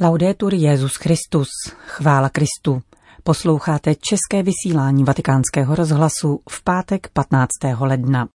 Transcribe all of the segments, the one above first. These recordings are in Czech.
Laudetur Jezus Christus, chvála Kristu. Posloucháte české vysílání Vatikánského rozhlasu v pátek 15. ledna.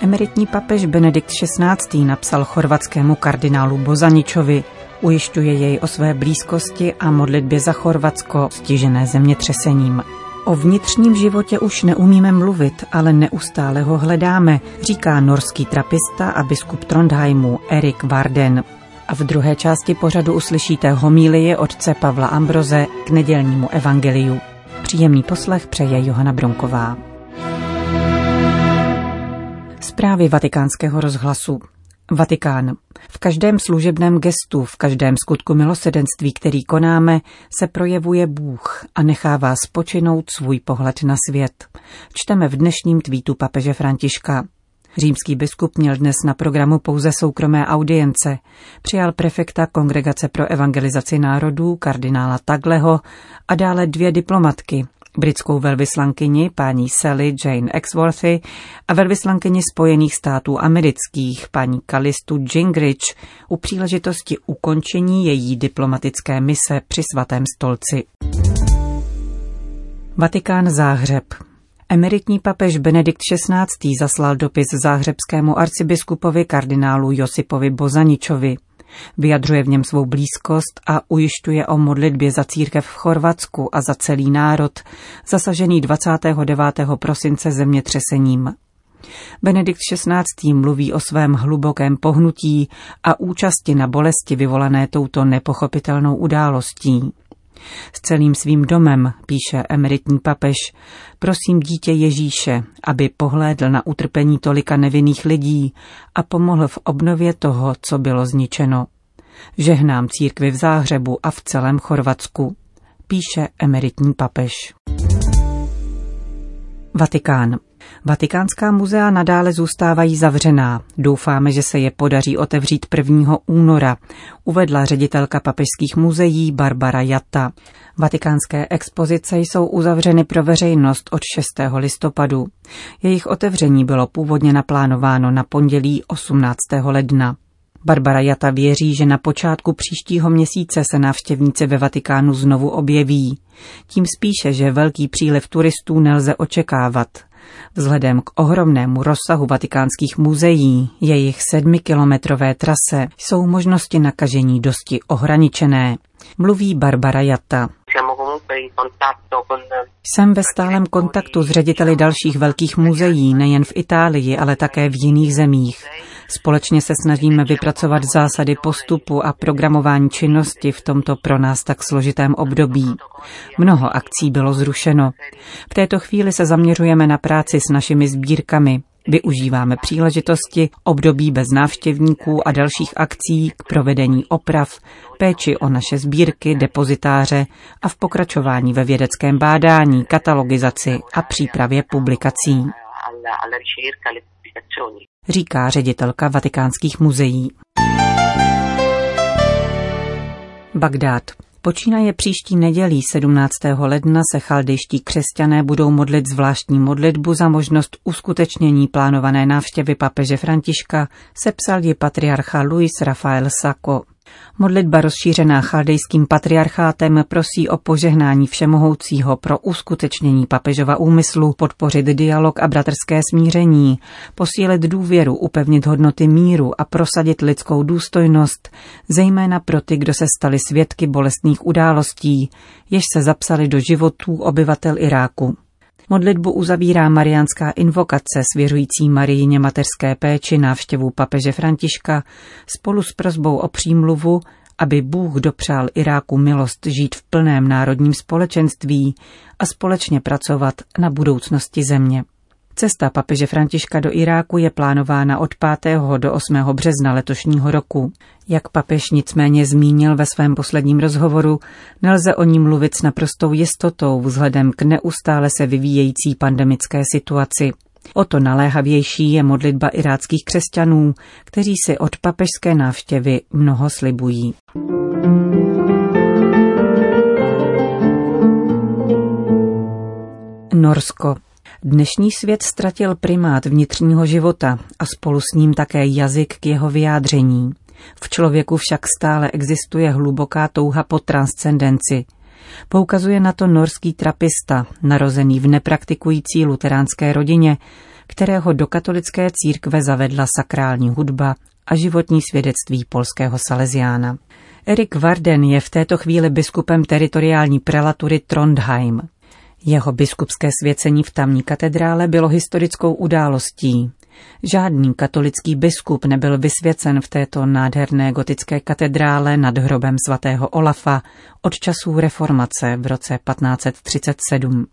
Emeritní papež Benedikt XVI. napsal chorvatskému kardinálu Bozaničovi, ujišťuje jej o své blízkosti a modlitbě za Chorvatsko, stižené zemětřesením. O vnitřním životě už neumíme mluvit, ale neustále ho hledáme, říká norský trapista a biskup Trondheimu Erik Varden. A v druhé části pořadu uslyšíte homílie otce Pavla Ambroze k nedělnímu evangeliu. Příjemný poslech přeje Johana Bronková. Zprávy vatikánského rozhlasu. Vatikán. V každém služebném gestu, v každém skutku milosedenství, který konáme, se projevuje Bůh a nechává spočinout svůj pohled na svět. Čteme v dnešním tweetu papeže Františka. Římský biskup měl dnes na programu pouze soukromé audience. Přijal prefekta Kongregace pro evangelizaci národů, kardinála Tagleho a dále dvě diplomatky, britskou velvyslankyni paní Sally Jane Exworthy a velvyslankyni Spojených států amerických paní Kalistu Gingrich u příležitosti ukončení její diplomatické mise při svatém stolci. Vatikán Záhřeb Emeritní papež Benedikt XVI. zaslal dopis záhřebskému arcibiskupovi kardinálu Josipovi Bozaničovi. Vyjadřuje v něm svou blízkost a ujišťuje o modlitbě za církev v Chorvatsku a za celý národ, zasažený 29. prosince zemětřesením. Benedikt XVI. mluví o svém hlubokém pohnutí a účasti na bolesti vyvolané touto nepochopitelnou událostí. S celým svým domem, píše emeritní papež, prosím dítě Ježíše, aby pohlédl na utrpení tolika nevinných lidí a pomohl v obnově toho, co bylo zničeno. Žehnám církvi v Záhřebu a v celém Chorvatsku, píše emeritní papež. Vatikán. Vatikánská muzea nadále zůstávají zavřená. Doufáme, že se je podaří otevřít 1. února, uvedla ředitelka papežských muzeí Barbara Jatta. Vatikánské expozice jsou uzavřeny pro veřejnost od 6. listopadu. Jejich otevření bylo původně naplánováno na pondělí 18. ledna. Barbara Jata věří, že na počátku příštího měsíce se návštěvníci ve Vatikánu znovu objeví. Tím spíše, že velký příliv turistů nelze očekávat. Vzhledem k ohromnému rozsahu vatikánských muzeí, jejich sedmikilometrové trase, jsou možnosti nakažení dosti ohraničené. Mluví Barbara Jatta. Jsem ve stálem kontaktu s řediteli dalších velkých muzeí, nejen v Itálii, ale také v jiných zemích. Společně se snažíme vypracovat zásady postupu a programování činnosti v tomto pro nás tak složitém období. Mnoho akcí bylo zrušeno. V této chvíli se zaměřujeme na práci s našimi sbírkami. Využíváme příležitosti, období bez návštěvníků a dalších akcí k provedení oprav, péči o naše sbírky, depozitáře a v pokračování ve vědeckém bádání, katalogizaci a přípravě publikací říká ředitelka vatikánských muzeí. Bagdád. Počínaje příští nedělí 17. ledna se chaldejští křesťané budou modlit zvláštní modlitbu za možnost uskutečnění plánované návštěvy papeže Františka, sepsal ji patriarcha Luis Rafael Sacco. Modlitba rozšířená chaldejským patriarchátem prosí o požehnání všemohoucího pro uskutečnění papežova úmyslu, podpořit dialog a bratrské smíření, posílit důvěru, upevnit hodnoty míru a prosadit lidskou důstojnost, zejména pro ty, kdo se stali svědky bolestných událostí, jež se zapsali do životů obyvatel Iráku. Modlitbu uzavírá mariánská invokace svěřující Marijině materské péči návštěvu papeže Františka spolu s prozbou o přímluvu, aby Bůh dopřál Iráku milost žít v plném národním společenství a společně pracovat na budoucnosti země. Cesta papeže Františka do Iráku je plánována od 5. do 8. března letošního roku. Jak papež nicméně zmínil ve svém posledním rozhovoru, nelze o ní mluvit s naprostou jistotou vzhledem k neustále se vyvíjející pandemické situaci. O to naléhavější je modlitba iráckých křesťanů, kteří si od papežské návštěvy mnoho slibují. Norsko. Dnešní svět ztratil primát vnitřního života a spolu s ním také jazyk k jeho vyjádření. V člověku však stále existuje hluboká touha po transcendenci. Poukazuje na to norský trapista, narozený v nepraktikující luteránské rodině, kterého do katolické církve zavedla sakrální hudba a životní svědectví polského Salesiána. Erik Varden je v této chvíli biskupem teritoriální prelatury Trondheim. Jeho biskupské svěcení v tamní katedrále bylo historickou událostí. Žádný katolický biskup nebyl vysvěcen v této nádherné gotické katedrále nad hrobem svatého Olafa od časů reformace v roce 1537.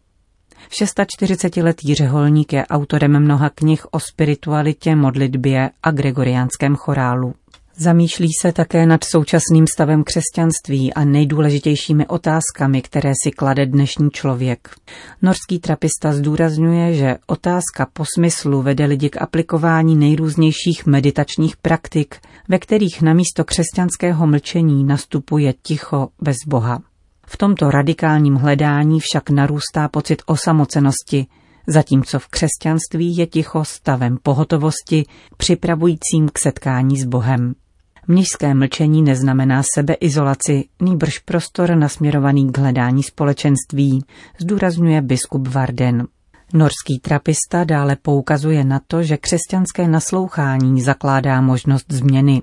46-letý řeholník je autorem mnoha knih o spiritualitě, modlitbě a gregoriánském chorálu. Zamýšlí se také nad současným stavem křesťanství a nejdůležitějšími otázkami, které si klade dnešní člověk. Norský trapista zdůrazňuje, že otázka po smyslu vede lidi k aplikování nejrůznějších meditačních praktik, ve kterých namísto křesťanského mlčení nastupuje ticho bez Boha. V tomto radikálním hledání však narůstá pocit osamocenosti, zatímco v křesťanství je ticho stavem pohotovosti, připravujícím k setkání s Bohem. Mnižské mlčení neznamená sebeizolaci, nýbrž prostor nasměrovaný k hledání společenství, zdůrazňuje biskup Varden. Norský trapista dále poukazuje na to, že křesťanské naslouchání zakládá možnost změny.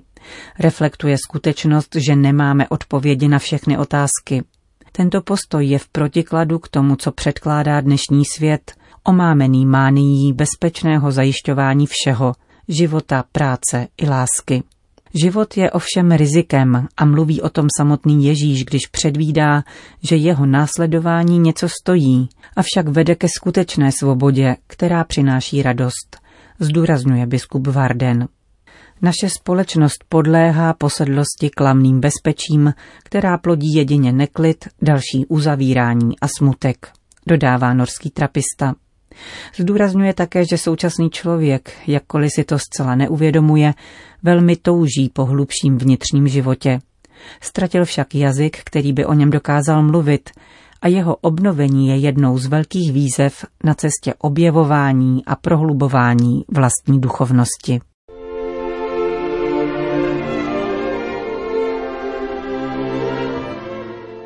Reflektuje skutečnost, že nemáme odpovědi na všechny otázky. Tento postoj je v protikladu k tomu, co předkládá dnešní svět, omámený mánií bezpečného zajišťování všeho, života, práce i lásky. Život je ovšem rizikem a mluví o tom samotný Ježíš, když předvídá, že jeho následování něco stojí, avšak vede ke skutečné svobodě, která přináší radost, zdůrazňuje biskup Varden. Naše společnost podléhá posedlosti klamným bezpečím, která plodí jedině neklid, další uzavírání a smutek, dodává norský trapista. Zdůrazňuje také, že současný člověk, jakkoliv si to zcela neuvědomuje, velmi touží po hlubším vnitřním životě. Ztratil však jazyk, který by o něm dokázal mluvit, a jeho obnovení je jednou z velkých výzev na cestě objevování a prohlubování vlastní duchovnosti.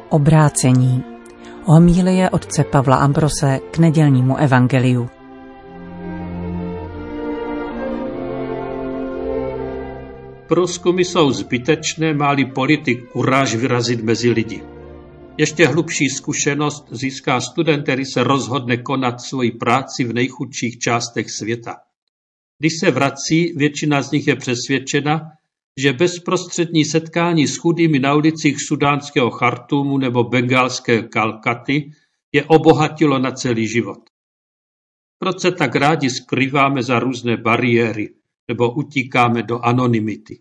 Obrácení Homílie otce Pavla Ambrose k nedělnímu evangeliu. Průzkumy jsou zbytečné, máli politik kuráž vyrazit mezi lidi. Ještě hlubší zkušenost získá student, který se rozhodne konat svoji práci v nejchudších částech světa. Když se vrací, většina z nich je přesvědčena, že bezprostřední setkání s chudými na ulicích sudánského Chartumu nebo bengalské Kalkaty je obohatilo na celý život. Proč se tak rádi skrýváme za různé bariéry nebo utíkáme do anonymity?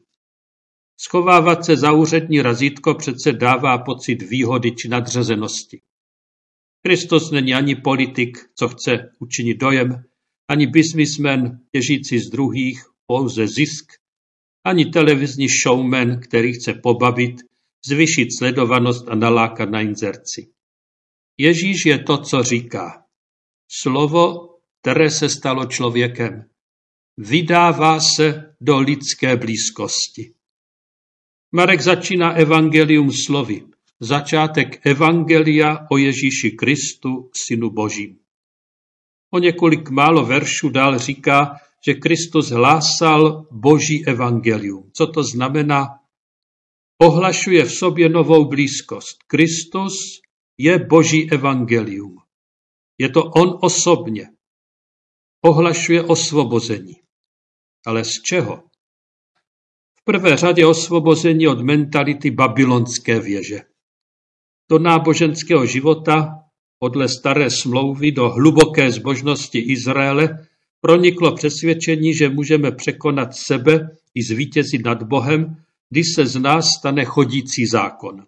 Schovávat se za úřední razítko přece dává pocit výhody či nadřazenosti. Kristus není ani politik, co chce učinit dojem, ani biznismen těžící z druhých, pouze zisk ani televizní showman, který chce pobavit, zvyšit sledovanost a nalákat na inzerci. Ježíš je to, co říká. Slovo, které se stalo člověkem, vydává se do lidské blízkosti. Marek začíná evangelium slovy. Začátek evangelia o Ježíši Kristu, synu Božím. O několik málo veršů dál říká, že Kristus hlásal Boží evangelium. Co to znamená? Ohlašuje v sobě novou blízkost. Kristus je Boží evangelium. Je to on osobně. Ohlašuje osvobození. Ale z čeho? V prvé řadě osvobození od mentality babylonské věže. Do náboženského života podle staré smlouvy do hluboké zbožnosti Izraele proniklo přesvědčení, že můžeme překonat sebe i zvítězit nad Bohem, když se z nás stane chodící zákon.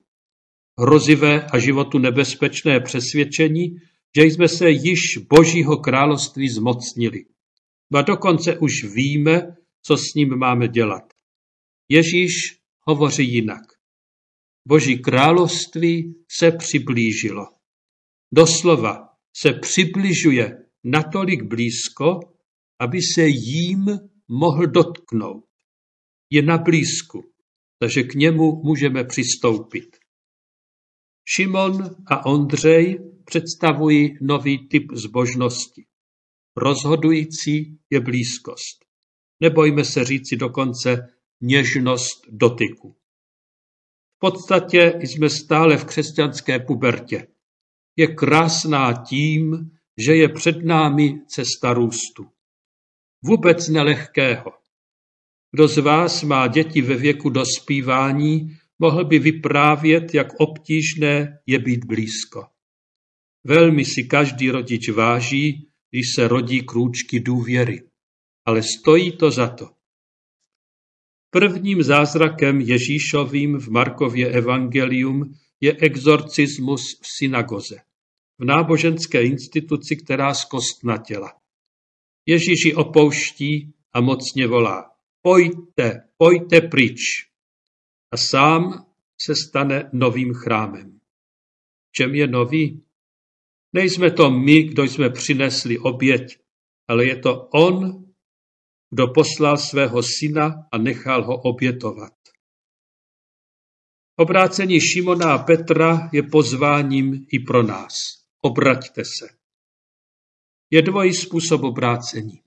Hrozivé a životu nebezpečné přesvědčení, že jsme se již Božího království zmocnili. A dokonce už víme, co s ním máme dělat. Ježíš hovoří jinak. Boží království se přiblížilo. Doslova se přibližuje natolik blízko, aby se jím mohl dotknout. Je na blízku, takže k němu můžeme přistoupit. Šimon a Ondřej představují nový typ zbožnosti. Rozhodující je blízkost. Nebojme se říci dokonce něžnost dotyku. V podstatě jsme stále v křesťanské pubertě. Je krásná tím, že je před námi cesta růstu. Vůbec nelehkého. Kdo z vás má děti ve věku dospívání, mohl by vyprávět, jak obtížné je být blízko. Velmi si každý rodič váží, když se rodí krůčky důvěry. Ale stojí to za to. Prvním zázrakem Ježíšovým v Markově evangelium je exorcismus v synagoze, v náboženské instituci, která zkostnatěla. Ježíš ji opouští a mocně volá. Pojďte, pojďte pryč. A sám se stane novým chrámem. Čem je nový? Nejsme to my, kdo jsme přinesli oběť, ale je to on, kdo poslal svého syna a nechal ho obětovat. Obrácení Šimona a Petra je pozváním i pro nás. Obraťte se. Je dvojí způsob obrácení.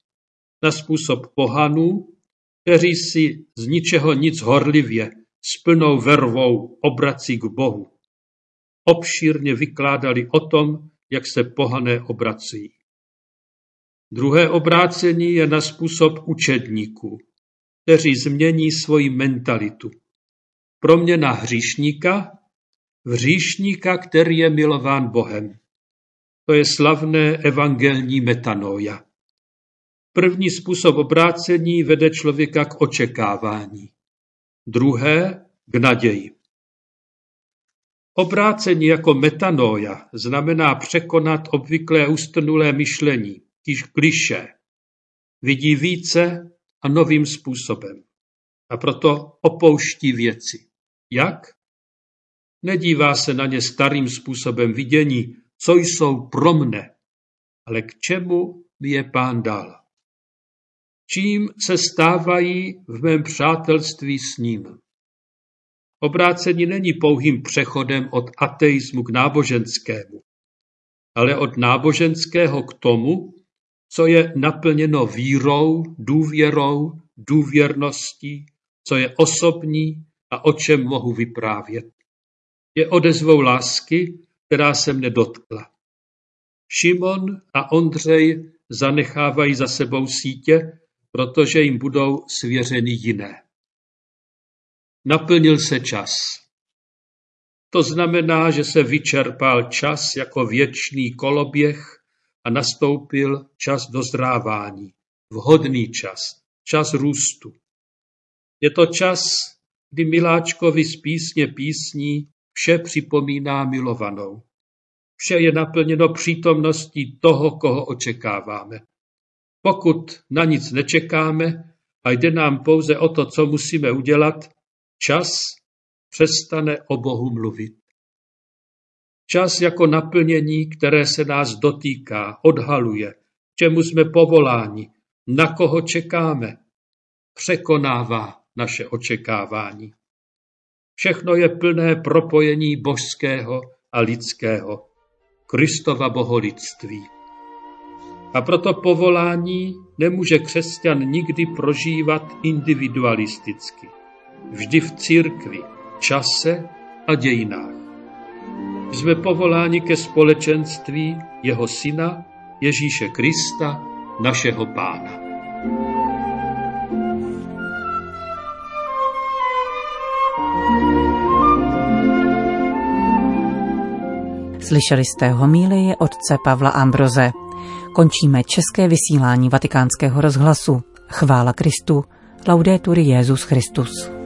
Na způsob pohanů, kteří si z ničeho nic horlivě, s plnou vervou obrací k Bohu. Obšírně vykládali o tom, jak se pohané obrací. Druhé obrácení je na způsob učedníků, kteří změní svoji mentalitu. Proměna hříšníka v hříšníka, který je milován Bohem. To je slavné evangelní metanoja. První způsob obrácení vede člověka k očekávání. Druhé k naději. Obrácení jako metanoja znamená překonat obvyklé ustrnulé myšlení, již kliše. Vidí více a novým způsobem. A proto opouští věci. Jak? Nedívá se na ně starým způsobem vidění, co jsou pro mne, ale k čemu mi je pán dal. Čím se stávají v mém přátelství s ním. Obrácení není pouhým přechodem od ateismu k náboženskému, ale od náboženského k tomu, co je naplněno vírou, důvěrou, důvěrností, co je osobní a o čem mohu vyprávět. Je odezvou lásky, která se mne dotkla. Šimon a Ondřej zanechávají za sebou sítě, protože jim budou svěřeny jiné. Naplnil se čas. To znamená, že se vyčerpal čas jako věčný koloběh a nastoupil čas dozrávání, vhodný čas, čas růstu. Je to čas, kdy miláčkovi z písně písní vše připomíná milovanou. Vše je naplněno přítomností toho, koho očekáváme. Pokud na nic nečekáme a jde nám pouze o to, co musíme udělat, čas přestane o Bohu mluvit. Čas jako naplnění, které se nás dotýká, odhaluje, čemu jsme povoláni, na koho čekáme, překonává naše očekávání. Všechno je plné propojení božského a lidského, Kristova boholictví. A proto povolání nemůže křesťan nikdy prožívat individualisticky. Vždy v církvi, čase a dějinách. Jsme povoláni ke společenství jeho syna Ježíše Krista, našeho pána. Slyšeli jste homílie otce Pavla Ambroze. Končíme české vysílání vatikánského rozhlasu. Chvála Kristu. Laudetur Jezus Christus.